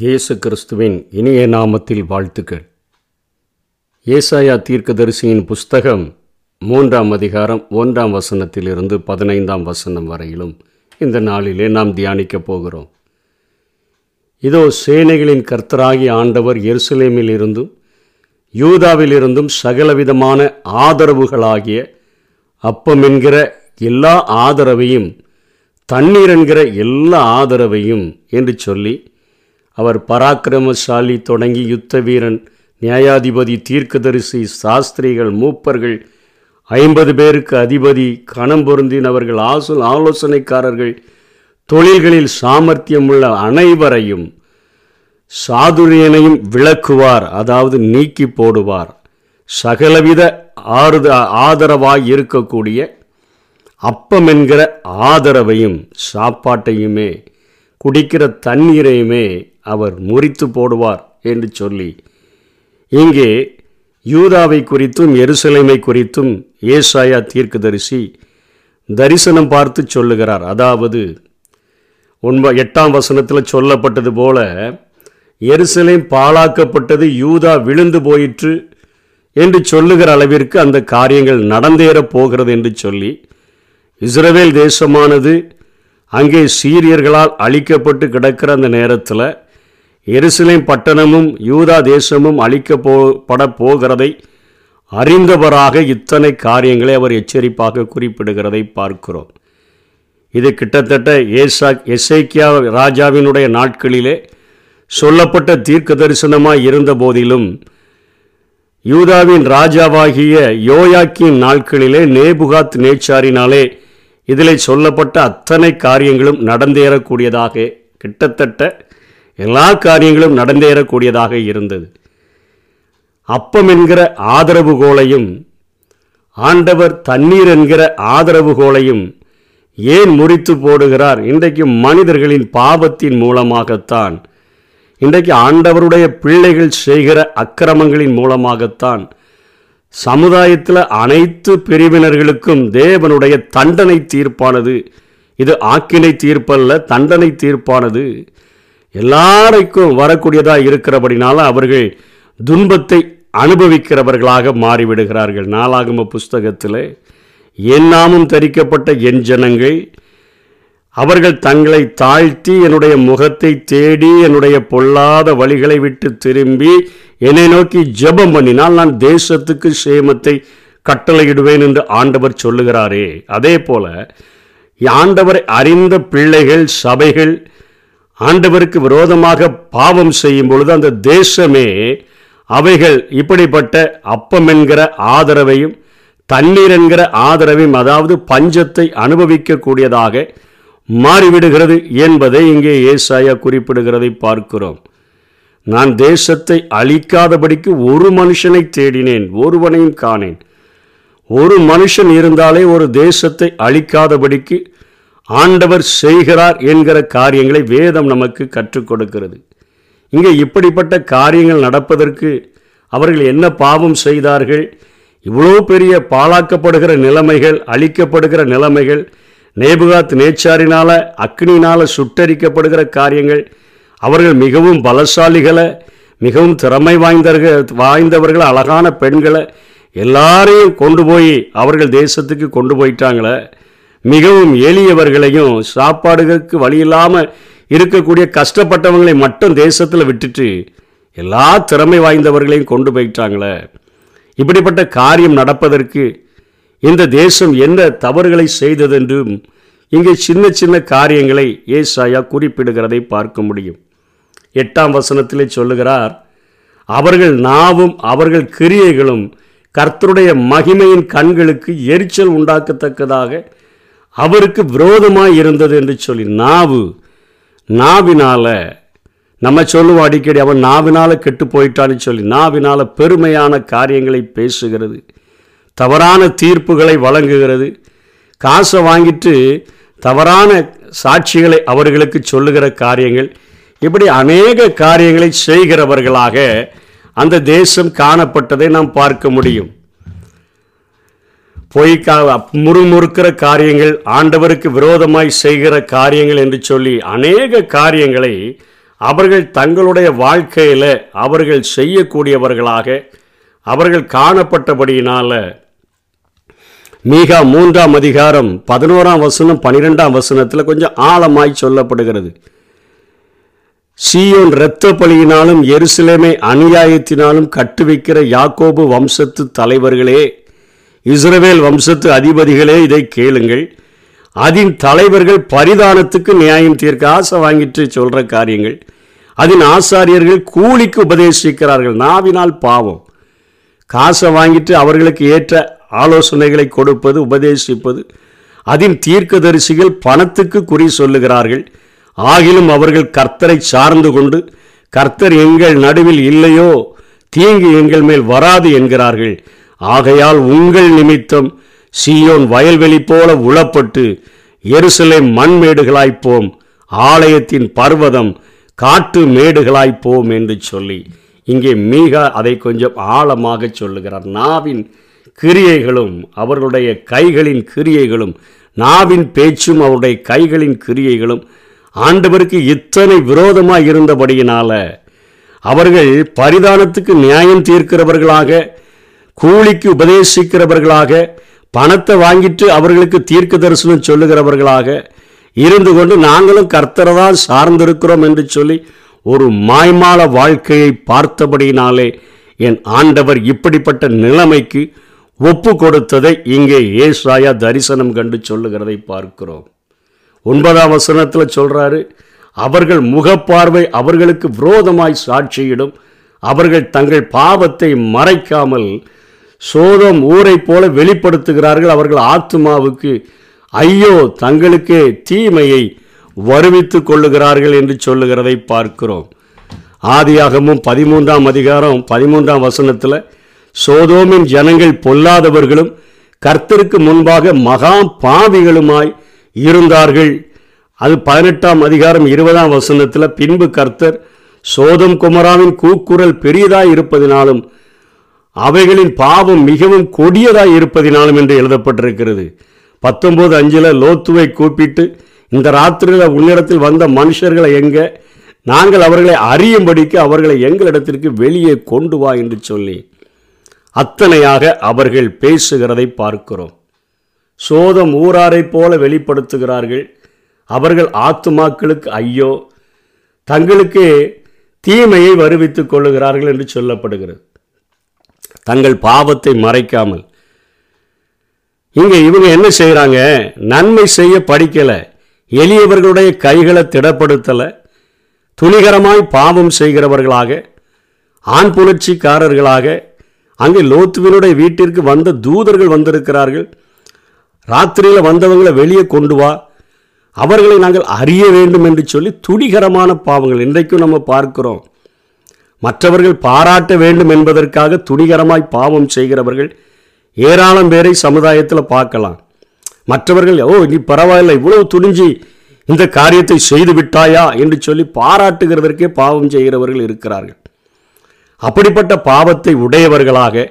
இயேசு கிறிஸ்துவின் இனிய நாமத்தில் வாழ்த்துக்கள். ஏசாயா தீர்க்கதரிசியின் புஸ்தகம் மூன்றாம் அதிகாரம் ஒன்றாம் வசனத்திலிருந்து பதினைந்தாம் வசனம் வரையிலும் இந்த நாளிலே நாம் தியானிக்கப் போகிறோம். இதோ சேனைகளின் கர்த்தராகி ஆண்டவர் எருசலேமில் இருந்தும் யூதாவிலிருந்தும் சகலவிதமான ஆதரவுகளாகிய அப்பம் என்கிற எல்லா ஆதரவையும் தண்ணீர் என்கிற எல்லா ஆதரவையும் என்று சொல்லி அவர் பராக்கிரமசாலி தொடங்கி யுத்த வீரன் நியாயாதிபதி தீர்க்கதரிசி சாஸ்திரிகள் மூப்பர்கள் ஐம்பது பேருக்கு அதிபதி கணம் பொருந்தினவர்கள் ஆசு ஆலோசனைக்காரர்கள் தொழில்களில் சாமர்த்தியம் உள்ள அனைவரையும் சாதுரியனையும் விளக்குவார் அதாவது நீக்கி போடுவார். சகலவித ஆறுத ஆதரவாய் இருக்கக்கூடிய அப்பம் என்கிற ஆதரவையும் சாப்பாட்டையுமே குடிக்கிற தண்ணீரையுமே அவர் முறித்து போடுவார் என்று சொல்லி இங்கே யூதாவை குறித்தும் எருசலேமை குறித்தும் ஏசாயா தீர்க்கதரிசி தரிசனம் பார்த்து சொல்லுகிறார். அதாவது ஒன்ப எட்டாம் வசனத்தில் சொல்லப்பட்டது போல எருசலேம் பாழாக்கப்பட்டது யூதா விழுந்து போயிற்று என்று சொல்லுகிற அளவிற்கு அந்த காரியங்கள் நடந்தேறப் போகிறது என்று சொல்லி இஸ்ரவேல் தேசமானது அங்கே சீரியர்களால் அழிக்கப்பட்டு கிடக்கிற அந்த நேரத்தில் எருசலேம் பட்டணமும் யூதா தேசமும் அழிக்க போ போகிறதை அறிந்தவராக இத்தனை காரியங்களை அவர் எச்சரிப்பாக குறிப்பிடுகிறதை பார்க்கிறோம். இது கிட்டத்தட்ட ஏசா எசைக்கியா ராஜாவினுடைய நாட்களிலே சொல்லப்பட்ட தீர்க்க தரிசனமாக இருந்த போதிலும் யூதாவின் ராஜாவாகிய யோயாக்கின் நாட்களிலே நேபுகாத் நேச்சாரினாலே இதில் சொல்லப்பட்ட அத்தனை காரியங்களும் நடந்தேறக்கூடியதாக கிட்டத்தட்ட எல்லா காரியங்களும் நடந்தேறக்கூடியதாக இருந்தது. அப்பம் என்கிற ஆதரவு கோலையும் ஆண்டவர் தண்ணீர் என்கிற ஆதரவு கோலையும் ஏன் முறித்து போடுகிறார்? இன்றைக்கு மனிதர்களின் பாவத்தின் மூலமாகத்தான் இன்றைக்கு ஆண்டவருடைய பிள்ளைகள் செய்கிற அக்கிரமங்களின் மூலமாகத்தான் சமுதாயத்தில் அனைத்து பிரிவினர்களுக்கும் தேவனுடைய தண்டனை தீர்ப்பானது. இது ஆக்கினை தீர்ப்பல்ல தண்டனை தீர்ப்பானது. எல்லாருக்கும் வரக்கூடியதாக இருக்கிறபடினால அவர்கள் துன்பத்தை அனுபவிக்கிறவர்களாக மாறிவிடுகிறார்கள். நாளாகம புஸ்தகத்தில் என் நாமும் தரிக்கப்பட்ட என் ஜனங்கள் அவர்கள் தங்களை தாழ்த்தி என்னுடைய முகத்தை தேடி என்னுடைய பொல்லாத வழிகளை விட்டு திரும்பி என்னை நோக்கி ஜெபம் பண்ணினால் நான் தேசத்துக்கு சேமத்தை கட்டளையிடுவேன் என்று ஆண்டவர் சொல்லுகிறாரே. அதே போல ஆண்டவரை அறிந்த பிள்ளைகள் சபைகள் ஆண்டவருக்கு விரோதமாக பாவம் செய்யும் பொழுது அந்த தேசமே அவைகள் இப்படிப்பட்ட அப்பம் என்கிற ஆதரவையும் தண்ணீர் என்கிற ஆதரவையும் அதாவது பஞ்சத்தை அனுபவிக்கக்கூடியதாக மாறிவிடுகிறது என்பதை இங்கே ஏசாயா குறிப்பிடுகிறதை பார்க்கிறோம். நான் தேசத்தை அழிக்காதபடிக்கு ஒரு மனுஷனை தேடினேன் ஒருவனையும் காணேன். ஒரு மனுஷன் இருந்தாலே ஒரு தேசத்தை அழிக்காதபடிக்கு ஆண்டவர் செய்கிறார் என்கிற காரியங்களை வேதம் நமக்கு கற்றுக் கொடுக்கிறது. இங்கே இப்படிப்பட்ட காரியங்கள் நடப்பதற்கு அவர்கள் என்ன பாவம் செய்தார்கள்? இவ்வளோ பெரிய பாழாக்கப்படுகிற நிலைமைகள் அழிக்கப்படுகிற நிலைமைகள் நேபுகாத் நேச்சாரினால் அக்னினால் சுட்டரிக்கப்படுகிற காரியங்கள் அவர்கள் மிகவும் பலசாலிகளை மிகவும் திறமை வாய்ந்தவர்கள் வாய்ந்தவர்கள் அழகான பெண்களை எல்லாரையும் கொண்டு போய் அவர்கள் தேசத்துக்கு கொண்டு போயிட்டாங்களே. மிகவும் எளியவர்களையும் சாப்பாடுகளுக்கு வழி இல்லாமல் இருக்கக்கூடிய கஷ்டப்பட்டவங்களை மட்டும் தேசத்தில் விட்டுட்டு எல்லா திறமை வாய்ந்தவர்களையும் கொண்டு போயிட்டாங்களே. இப்படிப்பட்ட காரியம் நடப்பதற்கு இந்த தேசம் என்ன தவறுகளை செய்ததென்றும் இங்கே சின்ன சின்ன காரியங்களை ஏசாயா குறிப்பிடுகிறதை பார்க்க முடியும். எட்டாம் வசனத்திலே சொல்லுகிறார் அவர்கள் நாவும் அவர்கள் கிரியைகளும் கர்த்தருடைய மகிமையின் கண்களுக்கு எரிச்சல் உண்டாக்கத்தக்கதாக அவருக்கு விரோதமாக இருந்தது என்று சொல்லி நாவு நாவினால நம்ம சொல்லுவோம் அடிக்கடி அவன் நாவினால கெட்டு போயிட்டான்னு சொல்லி நாவினால பெருமையான காரியங்களை பேசுகிறது தவறான தீர்ப்புகளை வழங்குகிறது காசை வாங்கிட்டு தவறான சாட்சிகளை அவர்களுக்கு சொல்லுகிற காரியங்கள் இப்படி அநேக காரியங்களை செய்கிறவர்களாக அந்த தேசம் காணப்பட்டதை நாம் பார்க்க முடியும். பொய் முறுமுறுக்கிற காரியங்கள் ஆண்டவருக்கு விரோதமாய் செய்கிற காரியங்கள் என்று சொல்லி அநேக காரியங்களை அவர்கள் தங்களுடைய வாழ்க்கையில் அவர்கள் செய்யக்கூடியவர்களாக அவர்கள் காணப்பட்டபடியினால் மீகா மூன்றாம் அதிகாரம் பதினோராம் வசனம் பன்னிரெண்டாம் வசனத்தில் கொஞ்சம் ஆழமாய் சொல்லப்படுகிறது. சீயோன் இரத்த பலியினாலும் எருசலேமை அநியாயத்தினாலும் கட்டுவிக்கிற யாக்கோபு வம்சத்து தலைவர்களே இஸ்ரவேல் வம்சத்து அதிபதிகளே இதை கேளுங்கள். அதன் தலைவர்கள் பரிதானத்துக்கு நியாயம் தீர்க்க ஆசை வாங்கிட்டு சொல்கிற காரியங்கள். அதன் ஆசாரியர்கள் கூலிக்கு உபதேசிக்கிறார்கள் நாவினால் பாவம். காசை வாங்கிட்டு அவர்களுக்கு ஏற்ற ஆலோசனைகளை கொடுப்பது உபதேசிப்பது அதன் தீர்க்கதரிசிகள் பணத்துக்கு குறி சொல்லுகிறார்கள். ஆகிலும் அவர்கள் கர்த்தரை சார்ந்து கொண்டு கர்த்தர் எங்கள் நடுவில் இல்லையோ தீங்கு எங்கள் மேல் வராது என்கிறார்கள். ஆகையால் உங்கள் நிமித்தம் சீயோன் வயல்வெளி போல உளப்பட்டு எருசலை மண்மேடுகளாய்ப்போம் ஆலயத்தின் பர்வதம் காட்டு மேடுகளாய்ப்போம் என்று சொல்லி. இங்கே மீக அதை கொஞ்சம் ஆழமாக சொல்லுகிறார். நாவின் கிரியைகளும் அவர்களுடைய கைகளின் கிரியைகளும் நாவின் பேச்சும் அவருடைய கைகளின் கிரியைகளும் ஆண்டவருக்கு இத்தனை விரோதமாக இருந்தபடியினால அவர்கள் பரிதானத்துக்கு நியாயம் தீர்க்கிறவர்களாக கூலிக்கு உபதேசிக்கிறவர்களாக பணத்தை வாங்கிட்டு அவர்களுக்கு தீர்க்க தரிசனம் சொல்லுகிறவர்களாக இருந்து கொண்டு நாங்களும் கர்த்தரை தான் சார்ந்திருக்கிறோம் என்று சொல்லி ஒரு மாய்மால வாழ்க்கையை பார்த்தபடியினாலே என் ஆண்டவர் இப்படிப்பட்ட நிலைமைக்கு ஒப்பு கொடுத்ததை இங்கே ஏசாயா தரிசனம் கண்டு சொல்லுகிறதை பார்க்கிறோம். ஒன்பதாம் வசனத்தில் சொல்கிறாரு அவர்கள் முகப்பார்வை அவர்களுக்கு விரோதமாய் சாட்சியிடும் அவர்கள் தங்கள் பாவத்தை மறைக்காமல் சோதம் ஊரை போல வெளிப்படுத்துகிறார்கள் அவர்கள் ஆத்மாவுக்கு ஐயோ தங்களுக்கே தீமையை வருவித்துக் கொள்ளுகிறார்கள் என்று சொல்லுகிறதை பார்க்கிறோம். ஆதியாகமும் பதிமூன்றாம் அதிகாரம் பதிமூன்றாம் வசனத்தில் சோதோமின் ஜனங்கள் பொல்லாதவர்களும் கர்த்தருக்கு முன்பாக மகா பாவிகளுமாய் இருந்தார்கள். அது பதினெட்டாம் அதிகாரம் இருபதாம் வசனத்தில் பின்பு கர்த்தர் சோதம் குமராவின் கூக்குரல் பெரியதாய் இருப்பதினாலும் அவைகளின் பாவம் மிகவும் கொடியதாய் இருப்பதினாலும் என்று எழுதப்பட்டிருக்கிறது. பத்தொன்பது அஞ்சில் லோத்துவை கூப்பிட்டு இந்த ராத்திரியில் உன்னிடத்தில் வந்த மனுஷர்களை எங்க? நாங்கள் அவர்களை அறியும்படிக்கு அவர்களை எங்களிடத்திற்கு வெளியே கொண்டு வா என்று சொல்லி அத்தனையாக அவர்கள் பேசுகிறதை பார்க்கிறோம். சோதம் ஊராரைப் போல வெளிப்படுத்துகிறார்கள். அவர்கள் ஆத்துமாக்களுக்கு ஐயோ தங்களுக்கு தீமையை வருவித்துக் கொள்ளுகிறார்கள் என்று சொல்லப்படுகிறது. தங்கள் பாவத்தை மறைக்காமல். இங்கே இவங்க என்ன செய்கிறாங்க? நன்மை செய்ய படிக்கலை. எளியவர்களுடைய கைகளை திடப்படுத்தலை. துணிகரமாய் பாவம் செய்கிறவர்களாக ஆண் புணர்ச்சிக்காரர்களாக அங்கே லோத்துவினுடைய வீட்டிற்கு வந்த தூதர்கள் வந்திருக்கிறார்கள். ராத்திரியில் வந்தவங்களை வெளியே கொண்டு வா. அவர்களை நாங்கள் அறிய வேண்டும் என்று சொல்லி துணிகரமான பாவங்கள் இன்றைக்கும் நம்ம பார்க்கிறோம். மற்றவர்கள் பாராட்ட வேண்டும் என்பதற்காக துணிகரமாய் பாவம் செய்கிறவர்கள் ஏராளம் பேரை சமுதாயத்தில் பார்க்கலாம். மற்றவர்கள் ஓ நீ பரவாயில்ல இவ்வளவு துணிஞ்சி இந்த காரியத்தை செய்து விட்டாயா? என்று சொல்லி பாராட்டுகிறதற்கே பாவம் செய்கிறவர்கள் இருக்கிறார்கள். அப்படிப்பட்ட பாவத்தை உடையவர்களாக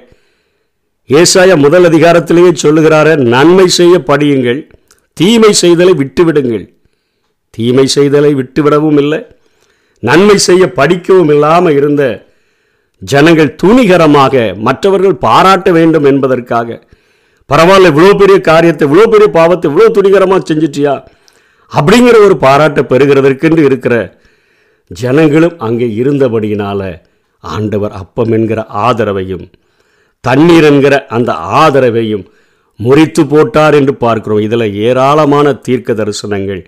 ஏசாய முதல் அதிகாரத்திலேயே சொல்லுகிறார நன்மை செய்ய படியுங்கள் தீமை செய்தலை விட்டுவிடுங்கள். தீமை செய்தலை விட்டுவிடவும் இல்லை. நன்மை செய்ய படிக்கவும் இல்லாமல் இருந்த ஜனங்கள் துணிகரமாக மற்றவர்கள் பாராட்ட வேண்டும் என்பதற்காக பரவாயில்ல இவ்வளோ பெரிய காரியத்தை இவ்வளோ பெரிய பாவத்தை இவ்வளோ துணிகரமாக செஞ்சிட்டியா அப்படிங்கிற ஒரு பாராட்டை பெறுகிறதற்கென்று இருக்கிற ஜனங்களும் அங்கே இருந்தபடியினால ஆண்டவர் அப்பம் என்கிற ஆதரவையும் தண்ணீர் என்கிற அந்த ஆதரவையும் முறித்து போட்டார் என்று பார்க்கிறோம். இதில் ஏராளமான தீர்க்க தரிசனங்கள்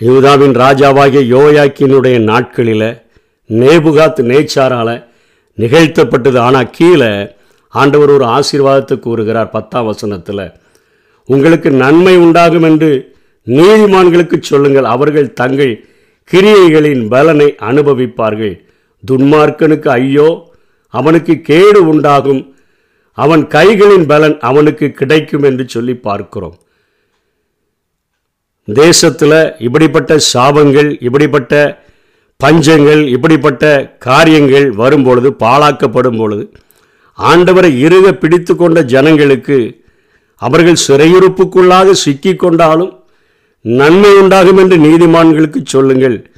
யூதாவின் ராஜாவாகிய யோயாக்கினுடைய நாட்களில் நேபுகாத் நேச்சாரால் நிகழ்த்தப்பட்டது. ஆனால் கீழே ஆண்டவர் ஒரு ஆசீர்வாதத்தை கூறுகிறார் பத்தாம் வசனத்தில். உங்களுக்கு நன்மை உண்டாகும் என்று நீதிமான்களுக்கு சொல்லுங்கள். அவர்கள் தங்கள் கிரியைகளின் பலனை அனுபவிப்பார்கள். துன்மார்க்கனுக்கு ஐயோ அவனுக்கு கேடு உண்டாகும். அவன் கைகளின் பலன் அவனுக்கு கிடைக்கும் என்று சொல்லி பார்க்கிறோம். தேசத்தில் இப்படிப்பட்ட சாபங்கள் இப்படிப்பட்ட பஞ்சங்கள் இப்படிப்பட்ட காரியங்கள் வரும்பொழுது பாழாக்கப்படும் பொழுது ஆண்டவரை இருக பிடித்து கொண்ட ஜனங்களுக்கு அவர்கள் சிறையிருப்புக்குள்ளாக சிக்கி கொண்டாலும் நன்மை உண்டாகும் என்று நீதிமான்களுக்கு சொல்லுங்கள்.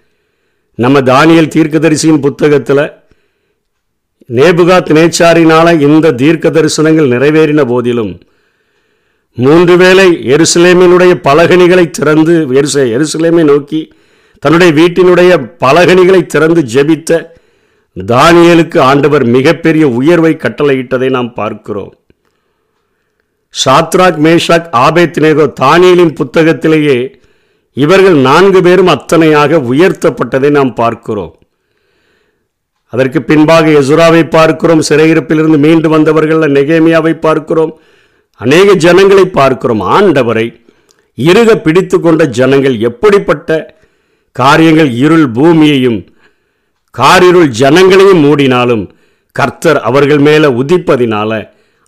நம்ம தானியல் தீர்க்கதரிசியின் புத்தகத்தில் நேபுகாத் நேச்சாரினால் இந்த தீர்க்க தரிசனங்கள் நிறைவேறின போதிலும் மூன்று வேளை எருசலேமினுடைய பலகணிகளை திறந்து எருச எருசலேமை நோக்கி தன்னுடைய வீட்டினுடைய பலகணிகளை திறந்து ஜெபித்த தானியலுக்கு ஆண்டவர் மிகப்பெரிய உயர்வை கட்டளையிட்டதை நாம் பார்க்கிறோம். சாத்ராக் மேஷாக் ஆபேத்னேகோ தானியலின் புத்தகத்திலேயே இவர்கள் நான்கு பேரும் அத்தனையாக உயர்த்தப்பட்டதை நாம் பார்க்கிறோம். அதற்கு பின்பாக எசுராவை பார்க்கிறோம் சிறையிருப்பிலிருந்து மீண்டு வந்தவர்கள் நெகேமியாவை பார்க்கிறோம் அநேக ஜனங்களை பார்க்கிறோம். ஆண்டவரை இருக பிடித்து கொண்ட ஜனங்கள் எப்படிப்பட்ட காரியங்கள் இருள் பூமியையும் காரிருள் ஜனங்களையும் மூடினாலும் கர்த்தர் அவர்கள் மேலே உதிப்பதினால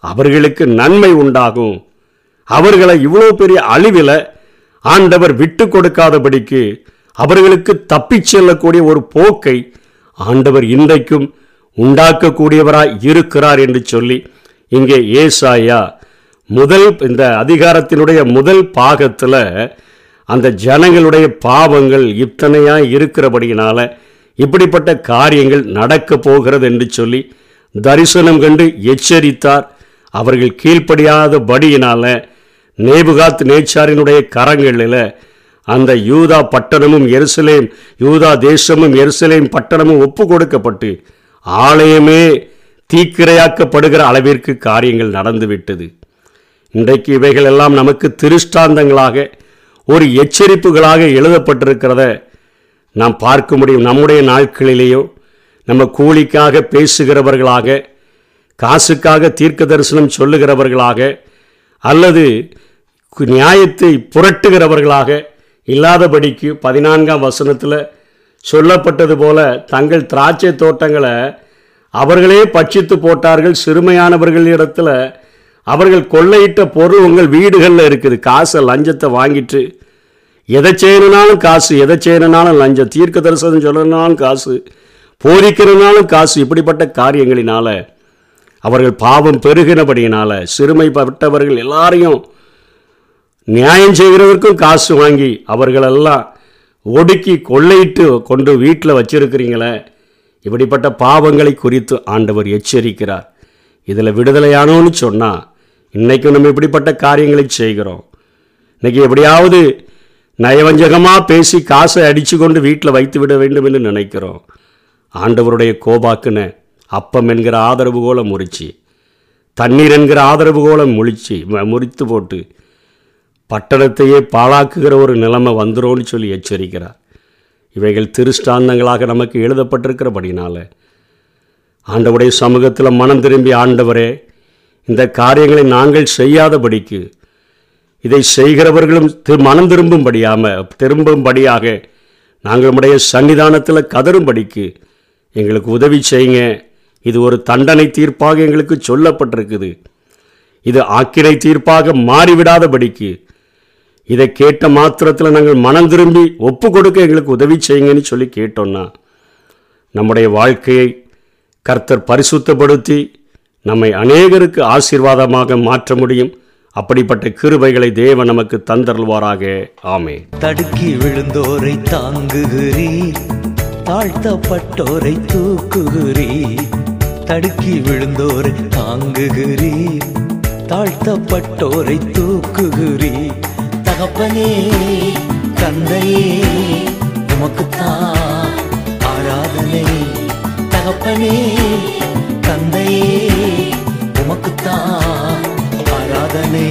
அவர்களுக்கு நன்மை உண்டாகும். அவர்களை இவ்வளோ பெரிய அழிவில் ஆண்டவர் விட்டு கொடுக்காதபடிக்கு அவர்களுக்கு தப்பிச் செல்லக்கூடிய ஒரு போக்கை ஆண்டவர் இன்றைக்கும் உண்டாக்கக்கூடியவராய் இருக்கிறார் என்று சொல்லி இங்கே ஏசாயா முதல் இந்த அதிகாரத்தினுடைய முதல் பாகத்தில் அந்த ஜனங்களுடைய பாவங்கள் இத்தனையாக இருக்கிறபடியினால இப்படிப்பட்ட காரியங்கள் நடக்க போகிறது என்று சொல்லி தரிசனம் கண்டு எச்சரித்தார். அவர்கள் கீழ்ப்படியாதபடியினால நேபுகாத் நேச்சாரினுடைய கரங்களில் அந்த யூதா பட்டணமும் எருசலேம் யூதா தேசமும் எருசலேம் பட்டணமும் ஒப்பு கொடுக்கப்பட்டு ஆலயமே தீக்கிரையாக்கப்படுகிற அளவிற்கு காரியங்கள் நடந்துவிட்டது. இன்றைக்கு இவைகள் எல்லாம் நமக்கு திருஷ்டாந்தங்களாக ஒரு எச்சரிப்புகளாக எழுதப்பட்டிருக்கிறத நாம் பார்க்க முடியும். நம்முடைய நாட்களிலேயோ நம்ம கூலிக்காக பேசுகிறவர்களாக காசுக்காக தீர்க்க தரிசனம் சொல்லுகிறவர்களாக அல்லது நியாயத்தை புரட்டுகிறவர்களாக இல்லாதபடிக்கு பதினான்காம் வசனத்தில் சொல்லப்பட்டது போல தங்கள் திராட்சை தோட்டங்களை அவர்களே பட்சித்து போட்டார்கள். சிறுமையானவர்களிடத்தில் அவர்கள் கொள்ளையிட்ட பொருள் உங்கள் வீடுகளில் இருக்குது. காசை லஞ்சத்தை வாங்கிட்டு எதை செய்யணுனாலும் காசு எதை செய்யணுனாலும் லஞ்சம் தீர்க்க தரிசனம் சொல்லணுனாலும் காசு போதிக்கிறனாலும் காசு இப்படிப்பட்ட காரியங்களினால அவர்கள் பாவம் பெருகினபடியினால சிறுமைப்பட்டவர்கள் எல்லாரையும் நியாயம் செய்கிறவருக்கும் காசு வாங்கி அவர்களெல்லாம் ஒடுக்கி கொள்ளையிட்டு கொண்டு வீட்டில் வச்சிருக்கிறீங்களே. இப்படிப்பட்ட பாவங்களை குறித்து ஆண்டவர் எச்சரிக்கிறார். இதில் விடுதலையானோன்னு சொன்னால் இன்றைக்கும் நம்ம இப்படிப்பட்ட காரியங்களை செய்கிறோம். இன்னைக்கு எப்படியாவது நயவஞ்சகமாக பேசி காசை அடித்து கொண்டு வீட்டில் வைத்து விட வேண்டும் என்று நினைக்கிறோம். ஆண்டவருடைய கோபாக்குன அப்பம் என்கிற ஆதரவு கோலம் முறிச்சு தண்ணீர் என்கிற ஆதரவு கோலம் முழிச்சு ம- முறித்து போட்டு பட்டணத்தையே பாழாக்குகிற ஒரு நிலைமை வந்துடும்னு சொல்லி எச்சரிக்கிறார். இவைகள் திருஷ்டாந்தங்களாக நமக்கு எழுதப்பட்டிருக்கிறபடினால ஆண்டவுடைய சமூகத்தில் மனம் திரும்பி ஆண்டவரே இந்த காரியங்களை நாங்கள் செய்யாதபடிக்கு இதை செய்கிறவர்களும் மனம் திரும்பும்படியாம திரும்பும்படியாக நாங்கள் உடைய சன்னிதானத்தில் கதரும்படிக்கு எங்களுக்கு உதவி செய்யுங்க. இது ஒரு தண்டனை தீர்ப்பாக எங்களுக்கு சொல்லப்பட்டிருக்குது. இது ஆக்கினை தீர்ப்பாக மாறிவிடாதபடிக்கு இதை கேட்ட மாத்திரத்தில் நாங்கள் மனம் திரும்பி ஒப்பு கொடுக்க எங்களுக்கு உதவி செய்யுங்கன்னு சொல்லி கேட்டோன்னா நம்முடைய வாழ்க்கையை கர்த்தர் பரிசுத்தப்படுத்தி நம்மை அநேகருக்கு ஆசீர்வாதமாக மாற்ற முடியும். அப்படிப்பட்ட கிருபைகளை தேவ நமக்கு தந்தருள்வாராக. ஆமே தடுக்கி விழுந்தோரை தாங்குகிறீர். தாழ்த்தப்பட்டோரை தூக்குகிறீர். தடுக்கி விழுந்தோரை தாங்குகிறீர். தாழ்த்தப்பட்டோரை தூக்குகிறீர். தகப்பனே தந்தையே உமக்குத்தான் ஆராதனை. தகப்பனே தந்தையே உமக்குத்தான் ஆராதனை.